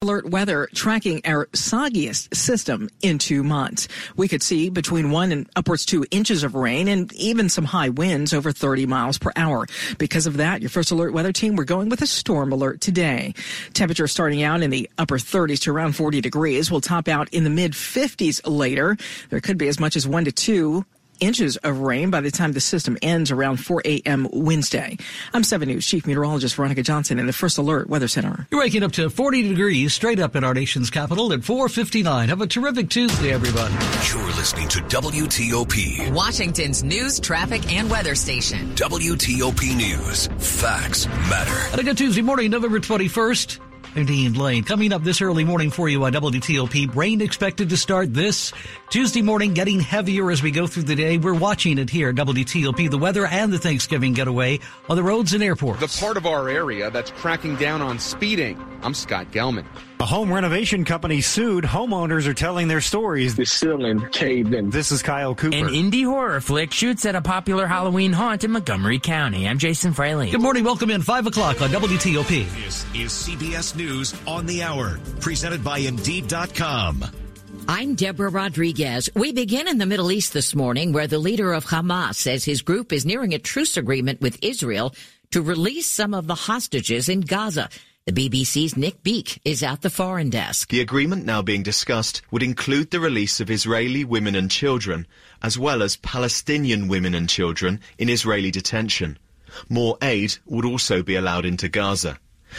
Alert weather tracking our soggiest system in two months. We could see between one and upwards two inches of rain and even some high winds over 30 miles per hour. Because of that, your first alert weather team, we're going with a storm alert today. Temperature starting out in the upper 30s to around 40 degrees. will top out in the mid 50s later. There could be as much as one to two inches of rain by the time the system ends around 4 a.m. Wednesday. I'm 7 News Chief Meteorologist Veronica Johnson in the First Alert Weather Center. You're waking up to 40 degrees straight up in our nation's capital at 4:59. Have a terrific Tuesday, everybody. You're listening to WTOP, Washington's news, traffic, and weather station. WTOP News. Facts matter. And a good Tuesday morning, November 21st. Dean Lane. Coming up this early morning for you on WTOP. Rain expected to start this Tuesday morning, getting heavier as we go through the day. We're watching it here, WTOP, the weather and the Thanksgiving getaway on the roads and airports. The part of our area that's cracking down on speeding. I'm Scott Gelman. A home renovation company sued. Homeowners are telling their stories. The ceiling caved in. This is Kyle Cooper. An indie horror flick shoots at a popular Halloween haunt in Montgomery County. I'm Jason Fraley. Good morning. Welcome in 5 o'clock on WTOP. This is CBS News on the Hour, presented by Indeed.com. I'm Deborah Rodriguez. We begin in the Middle East this morning, where the leader of Hamas says his group is nearing a truce agreement with Israel to release some of the hostages in Gaza. The BBC's Nick Beake is at the foreign desk. The agreement now being discussed would include the release of Israeli women and children, as well as Palestinian women and children in Israeli detention. More aid would also be allowed into Gaza.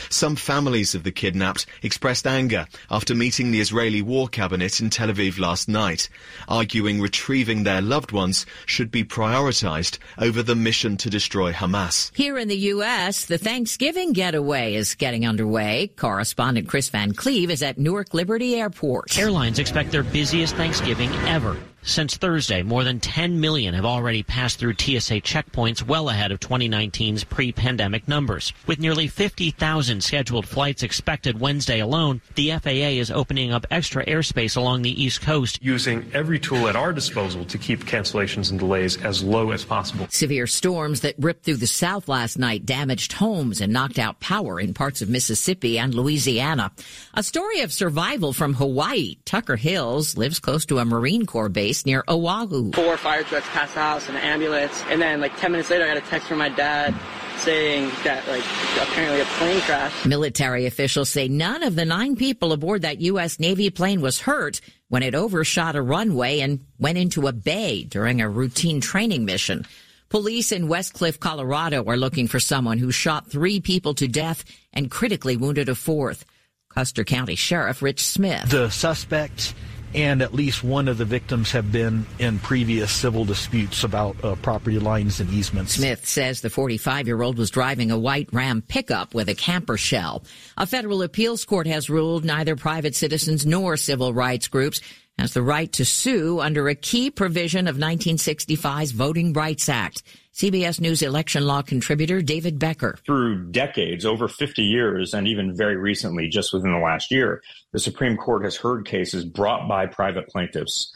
Some families of the kidnapped expressed anger after meeting the Israeli War Cabinet in Tel Aviv last night, arguing retrieving their loved ones should be prioritized over the mission to destroy Hamas. Here in the U.S., the Thanksgiving getaway is getting underway. Correspondent Chris Van Cleave is at Newark Liberty Airport. Airlines expect their busiest Thanksgiving ever. Since Thursday, more than 10 million have already passed through TSA checkpoints well ahead of 2019's pre-pandemic numbers. With nearly 50,000 scheduled flights expected Wednesday alone, the FAA is opening up extra airspace along the East Coast. Using every tool at our disposal to keep cancellations and delays as low as possible. Severe storms that ripped through the South last night damaged homes and knocked out power in parts of Mississippi and Louisiana. A story of survival from Hawaii. Tucker Hills lives close to a Marine Corps base base near Oahu. Four fire trucks passed the house and an ambulance. And then like 10 minutes later, I got a text from my dad saying that like apparently a plane crashed. Military officials say none of the nine people aboard that U.S. Navy plane was hurt when it overshot a runway and went into a bay during a routine training mission. Police in Westcliffe, Colorado are looking for someone who shot three people to death and critically wounded a fourth. Custer County Sheriff Rich Smith. The suspect and at least one of the victims have been in previous civil disputes about uh, property lines and easements. Smith says the 45 year old was driving a white Ram pickup with a camper shell. A federal appeals court has ruled neither private citizens nor civil rights groups has the right to sue under a key provision of 1965's Voting Rights Act. CBS News election law contributor David Becker. Through decades, over 50 years, and even very recently, just within the last year, the Supreme Court has heard cases brought by private plaintiffs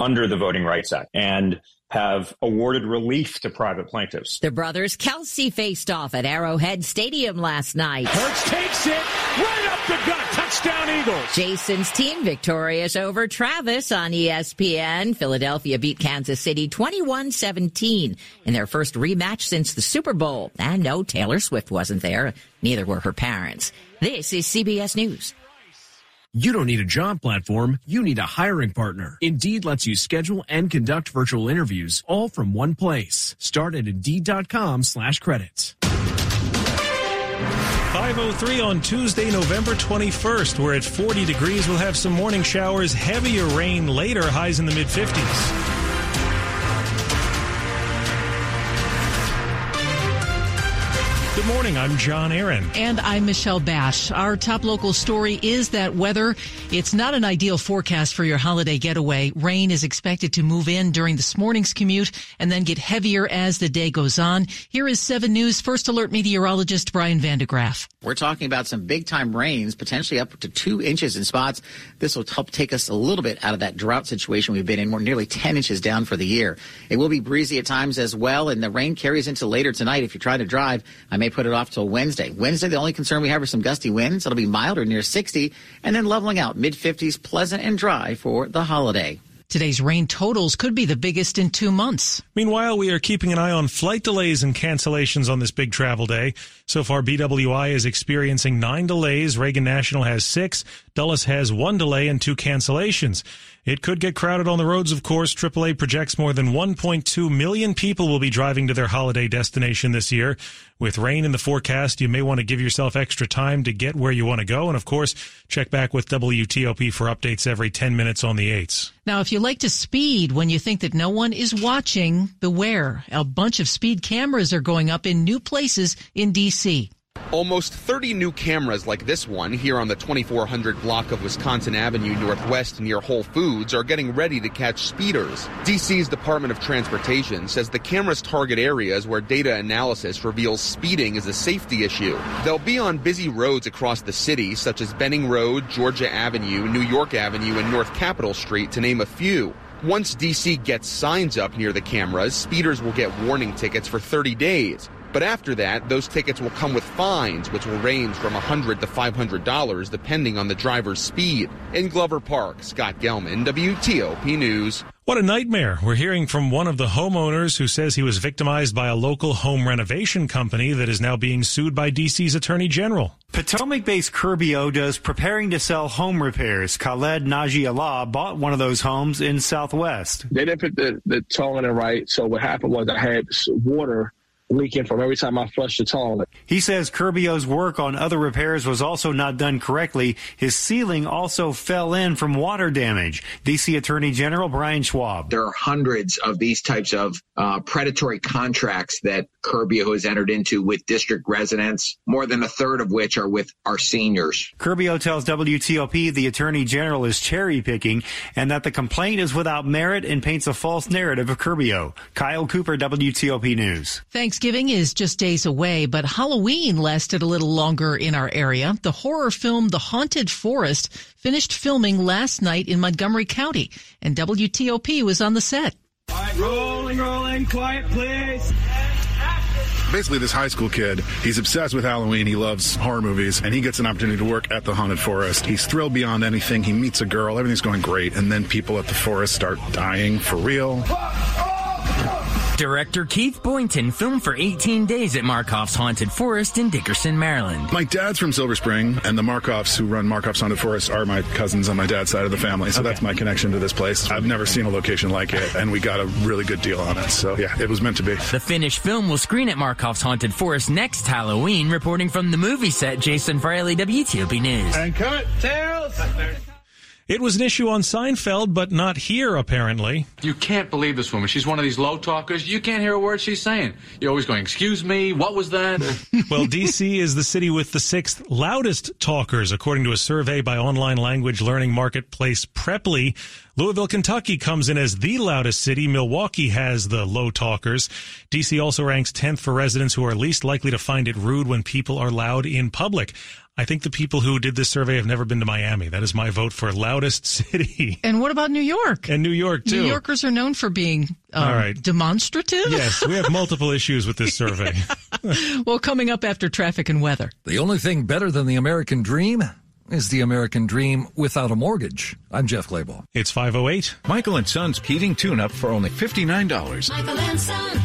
under the Voting Rights Act. And have awarded relief to private plaintiffs. The brothers Kelce faced off at Arrowhead Stadium last night. Hurts takes it right up the gut. Touchdown Eagles. Jason's team victorious over Travis on ESPN. Philadelphia beat Kansas City 21-17 in their first rematch since the Super Bowl. And no, Taylor Swift wasn't there. Neither were her parents. This is CBS News. You don't need a job platform, you need a hiring partner. Indeed lets you schedule and conduct virtual interviews all from one place. Start at Indeed.com slash credits. 503 on Tuesday, November 21st. We're at 40 degrees. We'll have some morning showers, heavier rain later, highs in the mid 50s. Morning. I'm John Aaron. And I'm Michelle Basch. Our top local story is that weather, it's not an ideal forecast for your holiday getaway. Rain is expected to move in during this morning's commute and then get heavier as the day goes on. Here is 7 News First Alert meteorologist Brian van de Graaff. We're talking about some big time rains, potentially up to two inches in spots. This will help take us a little bit out of that drought situation we've been in. We're nearly 10 inches down for the year. It will be breezy at times as well, and the rain carries into later tonight. If you're trying to drive, I may put it off till Wednesday. Wednesday, the only concern we have are some gusty winds. It'll be milder near 60 and then leveling out mid 50s, pleasant and dry for the holiday. Today's rain totals could be the biggest in two months. Meanwhile, we are keeping an eye on flight delays and cancellations on this big travel day. So far, BWI is experiencing nine delays. Reagan National has six. Dulles has one delay and two cancellations. It could get crowded on the roads, of course. AAA projects more than 1.2 million people will be driving to their holiday destination this year. With rain in the forecast, you may want to give yourself extra time to get where you want to go. And of course, check back with WTOP for updates every 10 minutes on the 8s. Now, if you like to speed when you think that no one is watching, beware. A bunch of speed cameras are going up in new places in D.C. Almost 30 new cameras like this one here on the 2400 block of Wisconsin Avenue Northwest near Whole Foods are getting ready to catch speeders. DC's Department of Transportation says the cameras target areas where data analysis reveals speeding is a safety issue. They'll be on busy roads across the city, such as Benning Road, Georgia Avenue, New York Avenue, and North Capitol Street, to name a few. Once DC gets signs up near the cameras, speeders will get warning tickets for 30 days. But after that, those tickets will come with fines, which will range from 100 to $500 depending on the driver's speed. In Glover Park, Scott Gelman, WTOP News. What a nightmare. We're hearing from one of the homeowners who says he was victimized by a local home renovation company that is now being sued by DC's Attorney General. Potomac-based Curbio is preparing to sell home repairs. Khaled Naji Allah bought one of those homes in Southwest. They didn't put the, the tone in right, so what happened was I had water leaking from every time I flush the toilet. He says Curbio's work on other repairs was also not done correctly. His ceiling also fell in from water damage. DC Attorney General Brian Schwalb. There are hundreds of these types of uh, predatory contracts that Curbio has entered into with district residents, more than a third of which are with our seniors. Curbio tells WTOP the Attorney General is cherry picking and that the complaint is without merit and paints a false narrative of Curbio. Kyle Cooper, WTOP News. Thanks Thanksgiving is just days away, but Halloween lasted a little longer in our area. The horror film The Haunted Forest finished filming last night in Montgomery County, and WTOP was on the set. rolling, rolling, quiet, please. Basically, this high school kid, he's obsessed with Halloween. He loves horror movies, and he gets an opportunity to work at the Haunted Forest. He's thrilled beyond anything. He meets a girl, everything's going great, and then people at the forest start dying for real. Director Keith Boynton filmed for 18 days at Markoff's Haunted Forest in Dickerson, Maryland. My dad's from Silver Spring, and the Markoffs who run Markoff's Haunted Forest are my cousins on my dad's side of the family. So okay. that's my connection to this place. I've never seen a location like it, and we got a really good deal on it. So yeah, it was meant to be. The finished film will screen at Markoff's Haunted Forest next Halloween. Reporting from the movie set, Jason Fraley, WTOP News. And cut tails. It was an issue on Seinfeld, but not here, apparently. You can't believe this woman. She's one of these low talkers. You can't hear a word she's saying. You're always going, Excuse me, what was that? well, D.C. is the city with the sixth loudest talkers, according to a survey by online language learning marketplace Preply. Louisville, Kentucky comes in as the loudest city. Milwaukee has the low talkers. DC also ranks 10th for residents who are least likely to find it rude when people are loud in public. I think the people who did this survey have never been to Miami. That is my vote for loudest city. And what about New York? And New York too. New Yorkers are known for being um, All right. demonstrative. Yes, we have multiple issues with this survey. well, coming up after traffic and weather. The only thing better than the American dream is the American dream without a mortgage. I'm Jeff Clabaugh. It's 508. Michael and Son's heating tune up for only $59. Michael and Son.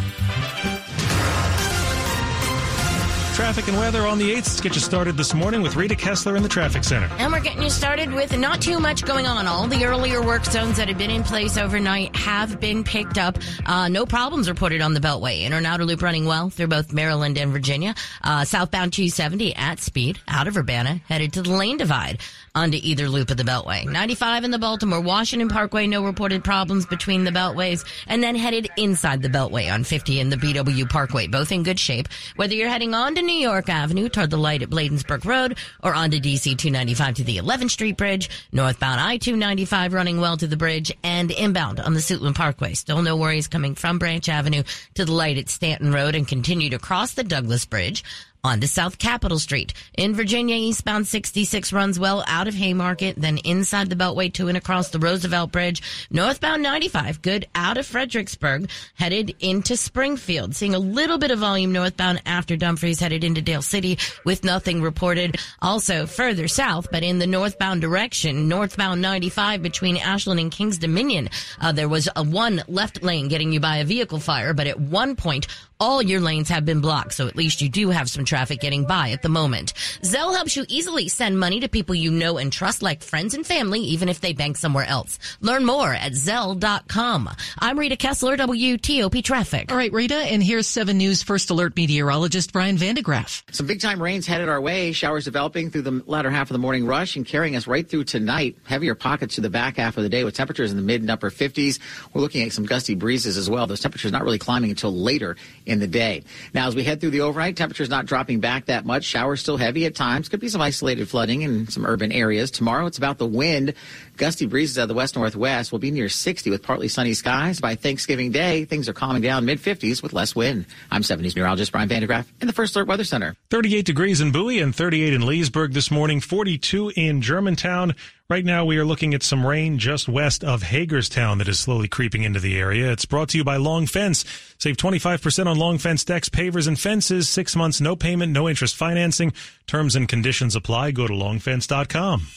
Traffic and weather on the 8th. Let's get you started this morning with Rita Kessler in the traffic center. And we're getting you started with not too much going on. All the earlier work zones that had been in place overnight have been picked up. Uh, no problems reported on the Beltway. Inner and outer loop running well through both Maryland and Virginia. Uh, southbound 270 at speed out of Urbana, headed to the lane divide onto either loop of the Beltway. 95 in the Baltimore Washington Parkway, no reported problems between the Beltways, and then headed inside the Beltway on 50 in the BW Parkway, both in good shape. Whether you're heading on to New York Avenue toward the light at Bladensburg Road or onto DC 295 to the 11th Street Bridge, northbound I-295 running well to the bridge and inbound on the Suitland Parkway. Still no worries coming from Branch Avenue to the light at Stanton Road and continue to cross the Douglass Bridge onto South Capitol Street. In Virginia, eastbound 66 runs well out of Haymarket, then inside the Beltway to and across the Roosevelt Bridge. Northbound 95, good out of Fredericksburg, headed into Springfield. Seeing a little bit of volume northbound after Dumfries headed into Dale City with nothing reported. Also further south, but in the northbound direction, northbound 95 between Ashland and Kings Dominion, uh, there was a one left lane getting you by a vehicle fire, but at one point, all your lanes have been blocked, so at least you do have some traffic getting by at the moment. Zelle helps you easily send money to people you know and trust, like friends and family, even if they bank somewhere else. Learn more at Zelle.com. I'm Rita Kessler, WTOP Traffic. All right, Rita, and here's 7 News First Alert meteorologist Brian van de Graaff. Some big time rains headed our way, showers developing through the latter half of the morning rush and carrying us right through tonight. Heavier pockets to the back half of the day with temperatures in the mid and upper 50s. We're looking at some gusty breezes as well. Those temperatures not really climbing until later in the day. Now, as we head through the overnight, temperatures not dropping back that much. Showers still heavy at times. Could be some isolated flooding in some urban areas. Tomorrow, it's about the wind. Gusty breezes out of the west northwest will be near 60 with partly sunny skies. By Thanksgiving Day, things are calming down mid 50s with less wind. I'm 70s meteorologist Brian van de Graaff in the First Alert Weather Center. 38 degrees in Bowie and 38 in Leesburg this morning, 42 in Germantown. Right now, we are looking at some rain just west of Hagerstown that is slowly creeping into the area. It's brought to you by Long Fence. Save 25% on Long Fence decks, pavers, and fences. Six months, no payment, no interest financing. Terms and conditions apply. Go to longfence.com.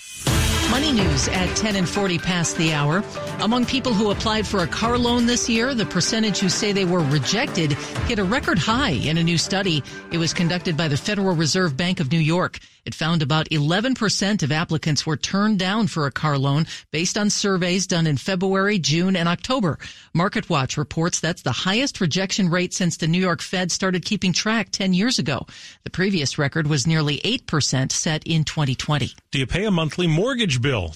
Money news at 10 and 40 past the hour. Among people who applied for a car loan this year, the percentage who say they were rejected hit a record high in a new study. It was conducted by the Federal Reserve Bank of New York. It found about 11% of applicants were turned down for a car loan based on surveys done in February, June, and October. MarketWatch reports that's the highest rejection rate since the New York Fed started keeping track 10 years ago. The previous record was nearly 8% set in 2020. Do you pay a monthly mortgage bill?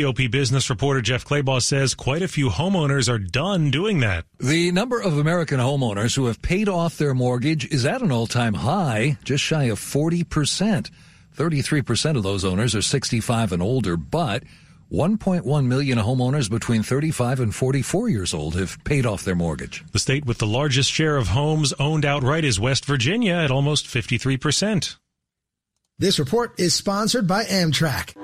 WTOP business reporter Jeff Clabaugh says quite a few homeowners are done doing that. The number of American homeowners who have paid off their mortgage is at an all-time high, just shy of 40%. 33% of those owners are 65 and older, but 1.1 million homeowners between 35 and 44 years old have paid off their mortgage. The state with the largest share of homes owned outright is West Virginia at almost 53%. This report is sponsored by Amtrak.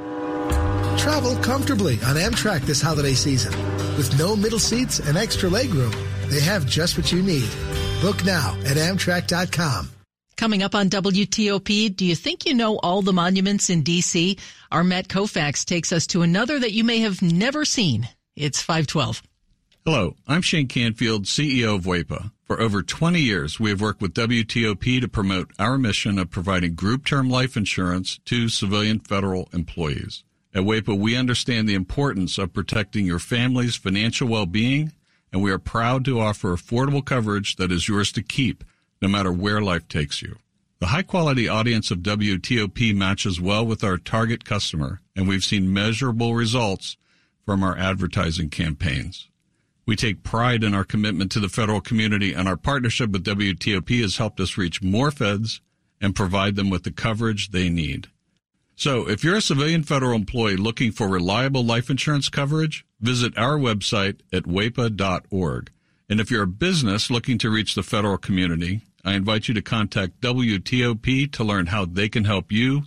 Travel comfortably on Amtrak this holiday season. With no middle seats and extra legroom, they have just what you need. Book now at Amtrak.com. Coming up on WTOP, do you think you know all the monuments in D.C.? Our Matt Kovacs takes us to another that you may have never seen. It's 512. Hello, I'm Shane Canfield, CEO of WEPA. For over 20 years, we have worked with WTOP to promote our mission of providing group term life insurance to civilian federal employees. At WEPA, we understand the importance of protecting your family's financial well-being, and we are proud to offer affordable coverage that is yours to keep no matter where life takes you. The high quality audience of WTOP matches well with our target customer, and we've seen measurable results from our advertising campaigns. We take pride in our commitment to the federal community, and our partnership with WTOP has helped us reach more feds and provide them with the coverage they need. So, if you're a civilian federal employee looking for reliable life insurance coverage, visit our website at wepa.org. And if you're a business looking to reach the federal community, I invite you to contact WTOP to learn how they can help you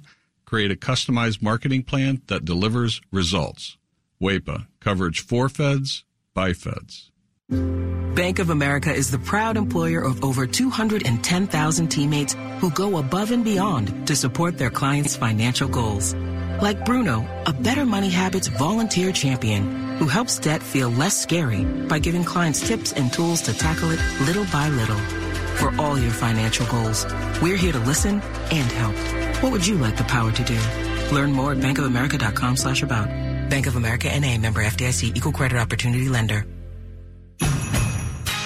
create a customized marketing plan that delivers results. WEPA, coverage for feds, by feds. Bank of America is the proud employer of over 210,000 teammates who go above and beyond to support their clients' financial goals. Like Bruno, a Better Money Habits volunteer champion who helps debt feel less scary by giving clients tips and tools to tackle it little by little. For all your financial goals, we're here to listen and help. What would you like the power to do? Learn more at bankofamerica.com slash about. Bank of America NA member FDIC equal credit opportunity lender.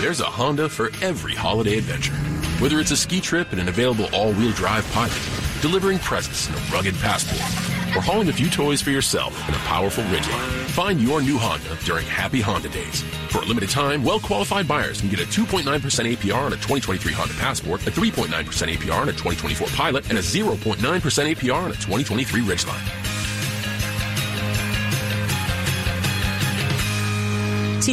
There's a Honda for every holiday adventure. Whether it's a ski trip and an available all-wheel drive pilot, delivering presents in a rugged passport, or hauling a few toys for yourself in a powerful Ridgeline. Find your new Honda during Happy Honda Days. For a limited time, well-qualified buyers can get a 2.9% APR on a 2023 Honda Passport, a 3.9% APR on a 2024 Pilot, and a 0.9% APR on a 2023 Ridgeline.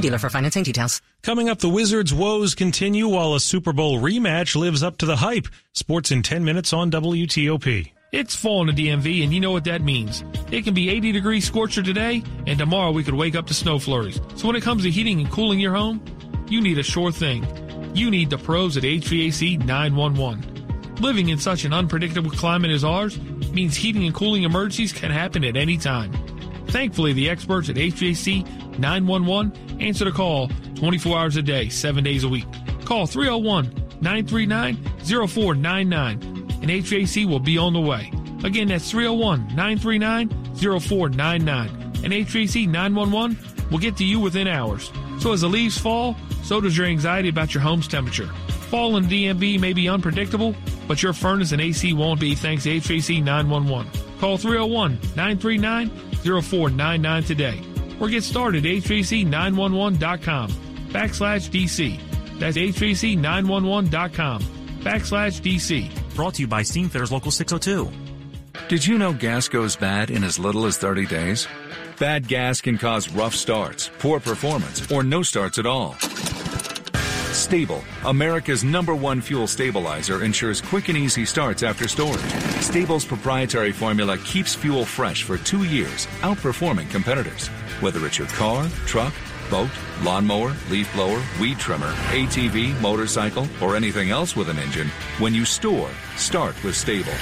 See dealer for financing details. Coming up, the Wizards' woes continue while a Super Bowl rematch lives up to the hype. Sports in 10 minutes on WTOP. It's fall in the DMV, and you know what that means. It can be 80 degrees scorcher today, and tomorrow we could wake up to snow flurries. So when it comes to heating and cooling your home, you need a sure thing. You need the pros at HVAC 911. Living in such an unpredictable climate as ours means heating and cooling emergencies can happen at any time. Thankfully, the experts at HVAC 911 answer the call 24 hours a day, 7 days a week. Call 301 939 0499 and HVAC will be on the way. Again, that's 301 939 0499 and HVAC 911 will get to you within hours. So as the leaves fall, so does your anxiety about your home's temperature. Fall in DMV may be unpredictable, but your furnace and AC won't be thanks to HVAC 911. Call 301 939 0499 today or get started at HVAC911.com backslash DC. That's HVAC911.com backslash DC. Brought to you by Steamfitters Local 602. Did you know gas goes bad in as little as 30 days? Bad gas can cause rough starts, poor performance, or no starts at all. STA-BIL, America's number one fuel stabilizer, ensures quick and easy starts after storage. STA-BIL's proprietary formula keeps fuel fresh for two years, outperforming competitors. Whether it's your car, truck, boat, lawnmower, leaf blower, weed trimmer, ATV, motorcycle, or anything else with an engine, when you store, start with STA-BIL.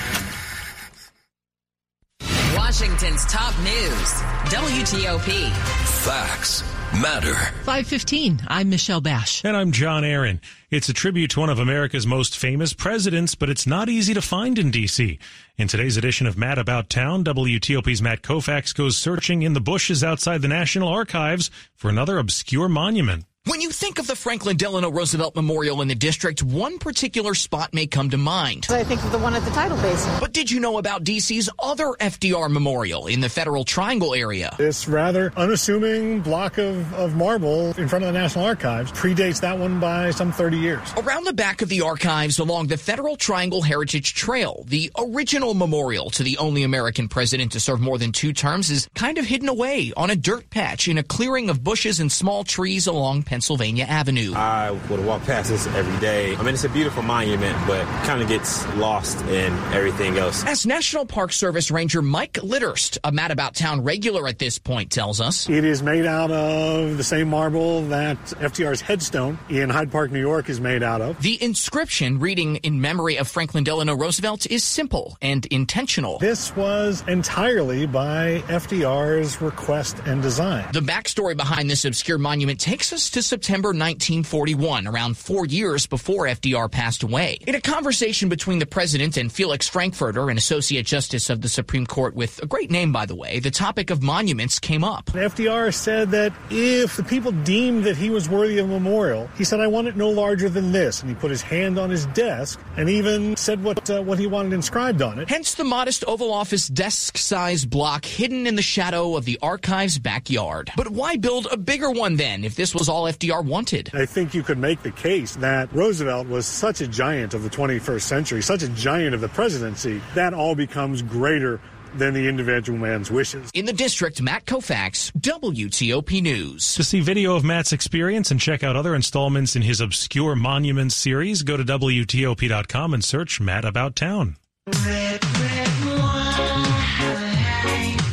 Washington's top news WTOP. Facts matter. 515. I'm Michelle Basch. And I'm John Aaron. It's a tribute to one of America's most famous presidents, but it's not easy to find in D.C. In today's edition of Matt About Town, WTOP's Matt Kovacs goes searching in the bushes outside the National Archives for another obscure monument. When you think of the Franklin Delano Roosevelt Memorial in the district, one particular spot may come to mind. I think of the one at the tidal basin. But did you know about DC's other FDR memorial in the Federal Triangle area? This rather unassuming block of, of marble in front of the National Archives predates that one by some 30 years. Around the back of the archives along the Federal Triangle Heritage Trail, the original memorial to the only American president to serve more than two terms is kind of hidden away on a dirt patch in a clearing of bushes and small trees along Pennsylvania. Pennsylvania Avenue. I would walk past this every day. I mean, it's a beautiful monument, but kind of gets lost in everything else. As National Park Service Ranger Mike Litterst, a Matt About Town regular at this point, tells us, it is made out of the same marble that FDR's headstone in Hyde Park, New York, is made out of. The inscription reading in memory of Franklin Delano Roosevelt is simple and intentional. This was entirely by FDR's request and design. The backstory behind this obscure monument takes us to September 1941, around four years before FDR passed away. In a conversation between the president and Felix Frankfurter, an associate justice of the Supreme Court with a great name, by the way, the topic of monuments came up. FDR said that if the people deemed that he was worthy of a memorial, he said, I want it no larger than this. And he put his hand on his desk and even said what, uh, what he wanted inscribed on it. Hence the modest Oval Office desk sized block hidden in the shadow of the archive's backyard. But why build a bigger one then if this was all FDR wanted? I think you could make the case that Roosevelt was such a giant of the 21st century, such a giant of the presidency, that all becomes greater than the individual man's wishes. In the district, Matt Kovacs, WTOP News. To see video of Matt's experience and check out other installments in his Obscure Monuments series, go to WTOP.com and search Matt About Town.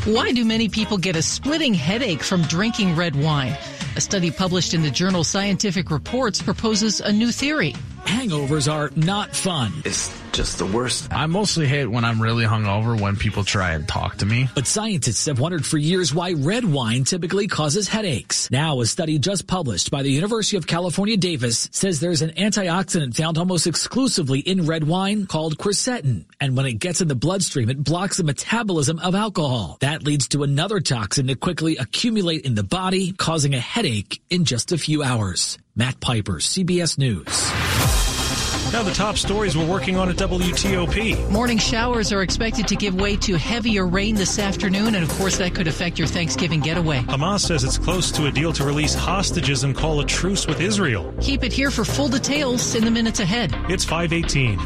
Why do many people get a splitting headache from drinking red wine? A study published in the journal Scientific Reports proposes a new theory. Hangovers are not fun. It's just the worst. I mostly hate when I'm really hungover when people try and talk to me. But scientists have wondered for years why red wine typically causes headaches. Now, a study just published by the University of California, Davis says there's an antioxidant found almost exclusively in red wine called quercetin. And when it gets in the bloodstream, it blocks the metabolism of alcohol. That leads to another toxin to quickly accumulate in the body, causing a headache in just a few hours. Matt Piper, CBS News. Now, the top stories we're working on at WTOP. Morning showers are expected to give way to heavier rain this afternoon, and of course, that could affect your Thanksgiving getaway. Hamas says it's close to a deal to release hostages and call a truce with Israel. Keep it here for full details in the minutes ahead. It's 518.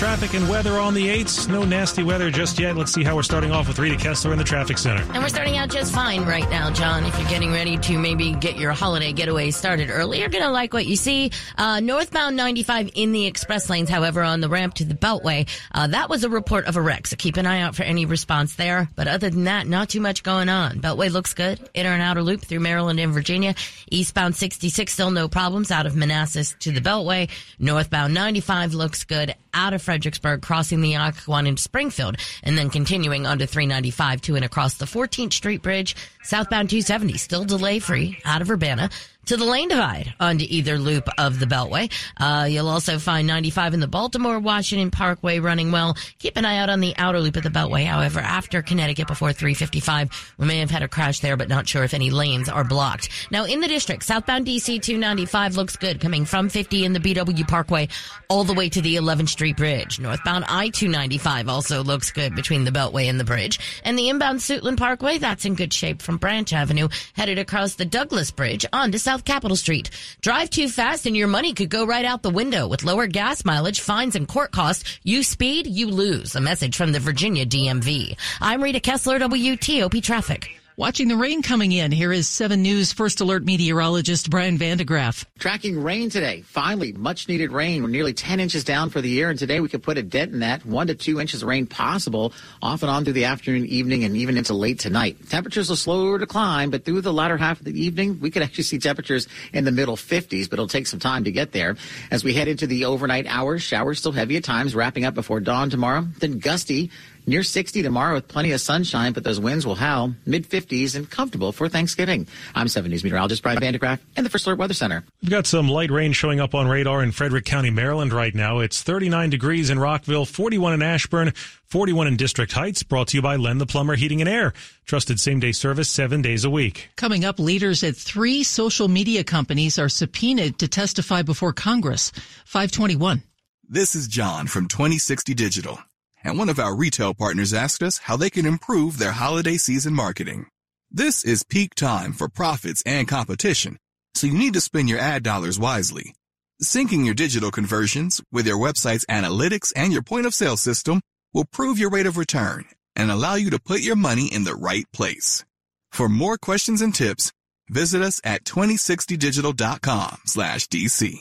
Traffic and weather on the 8s. No nasty weather just yet. Let's see how we're starting off with Rita Kessler in the traffic center. And we're starting out just fine right now, John. If you're getting ready to maybe get your holiday getaway started early, you're going to like what you see. Uh, northbound 95 in the express lanes, however, on the ramp to the Beltway, uh, that was a report of a wreck. So keep an eye out for any response there. But other than that, not too much going on. Beltway looks good. Inner and outer loop through Maryland and Virginia. Eastbound 66, still no problems out of Manassas to the Beltway. Northbound 95 looks good out of Fredericksburg, crossing the Occoquan into Springfield, and then continuing onto 395 to and across the 14th Street Bridge. Southbound 270 still delay free out of Urbana to the lane divide onto either loop of the Beltway. Uh, you'll also find 95 in the Baltimore Washington Parkway running well. Keep an eye out on the outer loop of the Beltway. However, after Connecticut before 355, we may have had a crash there, but not sure if any lanes are blocked. Now in the district, southbound DC 295 looks good coming from 50 in the BW Parkway all the way to the 11th Street Bridge. Northbound I-295 also looks good between the Beltway and the bridge. And the inbound Suitland Parkway, that's in good shape from Branch Avenue, headed across the Douglass Bridge onto South Capitol Street. Drive too fast and your money could go right out the window with lower gas mileage, fines, and court costs. You speed, you lose. A message from the Virginia DMV. I'm Rita Kessler, WTOP Traffic. Watching the rain coming in, here is 7 News First Alert meteorologist Brian van de Graaff. Tracking rain today. Finally, much needed rain. We're nearly 10 inches down for the year, and today we could put a dent in that. One to two inches of rain possible off and on through the afternoon, evening, and even into late tonight. Temperatures will slower decline, but through the latter half of the evening, we could actually see temperatures in the middle 50s, but it'll take some time to get there. As we head into the overnight hours, showers still heavy at times, wrapping up before dawn tomorrow, then gusty Near 60 tomorrow with plenty of sunshine, but those winds will howl. Mid 50s and comfortable for Thanksgiving. I'm 7 News meteorologist Brian van de Graaff and the First Alert Weather Center. We've got some light rain showing up on radar in Frederick County, Maryland right now. It's 39 degrees in Rockville, 41 in Ashburn, 41 in District Heights, brought to you by Len the Plumber Heating and Air. Trusted same day service seven days a week. Coming up, leaders at three social media companies are subpoenaed to testify before Congress. 521. This is John from 2060 Digital and one of our retail partners asked us how they can improve their holiday season marketing. This is peak time for profits and competition, so you need to spend your ad dollars wisely. Syncing your digital conversions with your website's analytics and your point of sale system will prove your rate of return and allow you to put your money in the right place. For more questions and tips, visit us at 2060digital.com slash DC.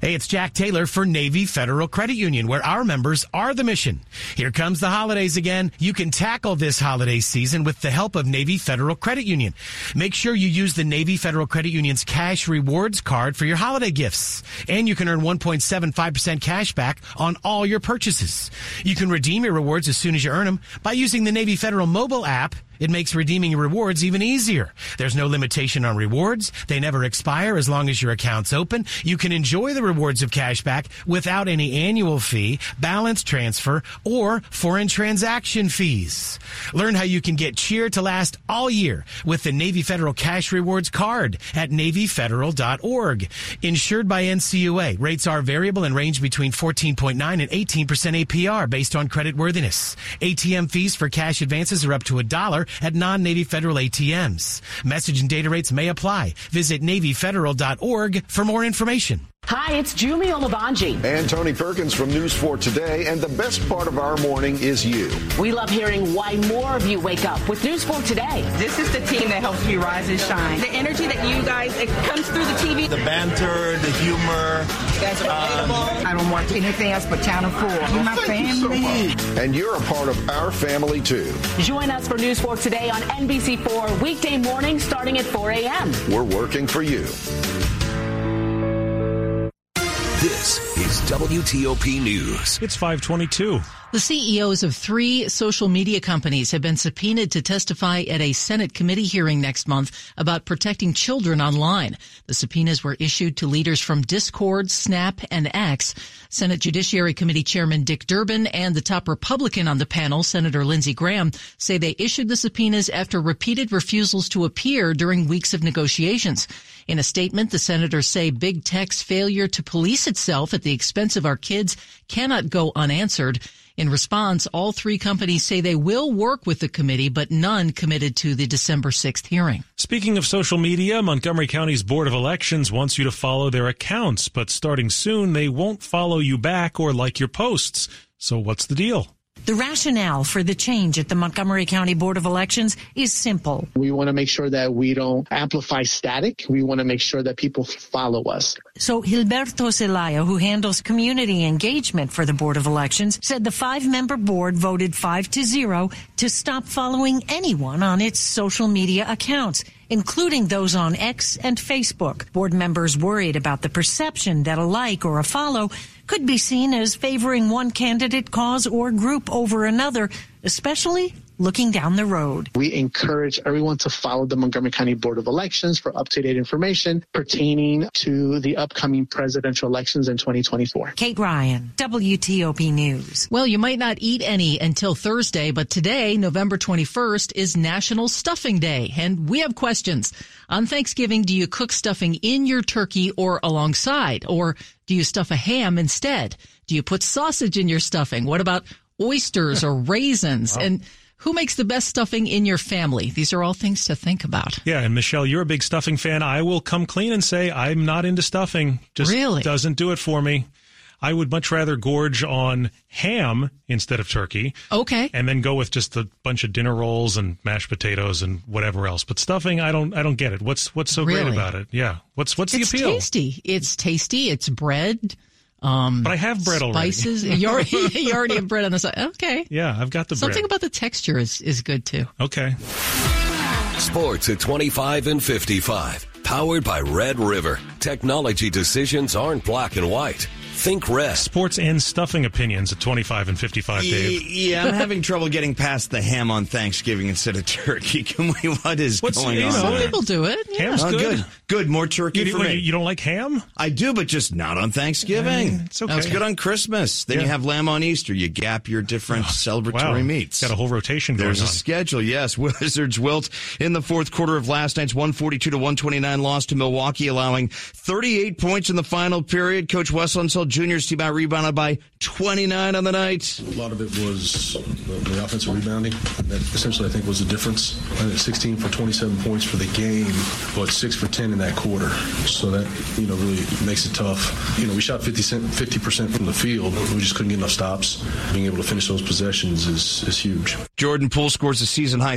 Hey, it's Jack Taylor for Navy Federal Credit Union, where our members are the mission. Here comes the holidays again. You can tackle this holiday season with the help of Navy Federal Credit Union. Make sure you use the Navy Federal Credit Union's cash rewards card for your holiday gifts. And you can earn 1.75% cash back on all your purchases. You can redeem your rewards as soon as you earn them by using the Navy Federal mobile app it makes redeeming rewards even easier. There's no limitation on rewards. They never expire as long as your account's open. You can enjoy the rewards of cashback without any annual fee, balance transfer, or foreign transaction fees. Learn how you can get cheer to last all year with the Navy Federal Cash Rewards card at NavyFederal.org. Insured by NCUA, rates are variable and range between 14.9 and 18% APR based on credit worthiness. ATM fees for cash advances are up to a dollar at non-Navy Federal ATMs. Message and data rates may apply. Visit NavyFederal.org for more information. Hi, it's Julie Olabanji. And Tony Perkins from News 4 Today. And the best part of our morning is you. We love hearing why more of you wake up with News 4 Today. This is the team that helps me rise and shine. The energy that you guys, it comes through the TV. The banter, the humor. You guys um, I don't watch anything else but Channel 4. You're my family. So and you're a part of our family, too. Join us for News 4 Today on NBC 4 weekday morning starting at 4 a.m. We're working for you. This is WTOP News. It's 522. The CEOs of three social media companies have been subpoenaed to testify at a Senate committee hearing next month about protecting children online. The subpoenas were issued to leaders from Discord, Snap, and X. Senate Judiciary Committee Chairman Dick Durbin and the top Republican on the panel, Senator Lindsey Graham, say they issued the subpoenas after repeated refusals to appear during weeks of negotiations. In a statement, the senators say big tech's failure to police itself at the expense of our kids cannot go unanswered. In response, all three companies say they will work with the committee, but none committed to the December 6th hearing. Speaking of social media, Montgomery County's Board of Elections wants you to follow their accounts, but starting soon, they won't follow you back or like your posts. So what's the deal? The rationale for the change at the Montgomery County Board of Elections is simple. We want to make sure that we don't amplify static. We want to make sure that people follow us. So Gilberto Zelaya, who handles community engagement for the Board of Elections, said the five-member board voted five to zero to stop following anyone on its social media accounts including those on X and Facebook. Board members worried about the perception that a like or a follow could be seen as favoring one candidate cause or group over another, especially looking down the road. We encourage everyone to follow the Montgomery County Board of Elections for up-to-date information pertaining to the upcoming presidential elections in 2024. Kate Ryan, WTOP News. Well, you might not eat any until Thursday, but today, November 21st, is National Stuffing Day, and we have questions. On Thanksgiving, do you cook stuffing in your turkey or alongside? Or do you stuff a ham instead? Do you put sausage in your stuffing? What about oysters or raisins? Wow. And who makes the best stuffing in your family? These are all things to think about. Yeah, and Michelle, you're a big stuffing fan. I will come clean and say I'm not into stuffing. Just really? doesn't do it for me. I would much rather gorge on ham instead of turkey. Okay. And then go with just a bunch of dinner rolls and mashed potatoes and whatever else. But stuffing, I don't I don't get it. What's what's so really? great about it? Yeah. What's what's it's the appeal? tasty. It's tasty. It's bread. Um, but I have bread already. Spices. you already you already have bread on the side. Okay. Yeah, I've got the bread. Something bread. about the texture is is good too. Okay. Sports at 25 and 55. Powered by Red River. Technology decisions aren't black and white. Think red. Sports and stuffing opinions at 25 and 55, Dave. Yeah, I'm having trouble getting past the ham on Thanksgiving instead of turkey. Can we, what is What's- going you on? Some there? people do it. Yeah. Ham's Oh, good. good. Good. More turkey You, for what, me. you- you don't like ham? I do, but just not on Thanksgiving. it's okay. It's good on Christmas. Then you have lamb on Easter. You gap your different oh, celebratory Wow. meats. Got a whole rotation going There's a schedule, yes. Wizards wilt in the fourth quarter of last night's 142 to 129 loss to Milwaukee, allowing 38 points in the final period. Coach Wes Jr.'s team out rebounded by 29 on the night. A lot of it was the, offensive rebounding. That essentially, I think, was the difference. I think 16 for 27 points for the game, but 6 for 10 in that quarter. So that, you know, really makes it tough. You know, we shot 50 percent from the field. We just couldn't get enough stops. Being able to finish those possessions is, is huge. Jordan Poole scores a season high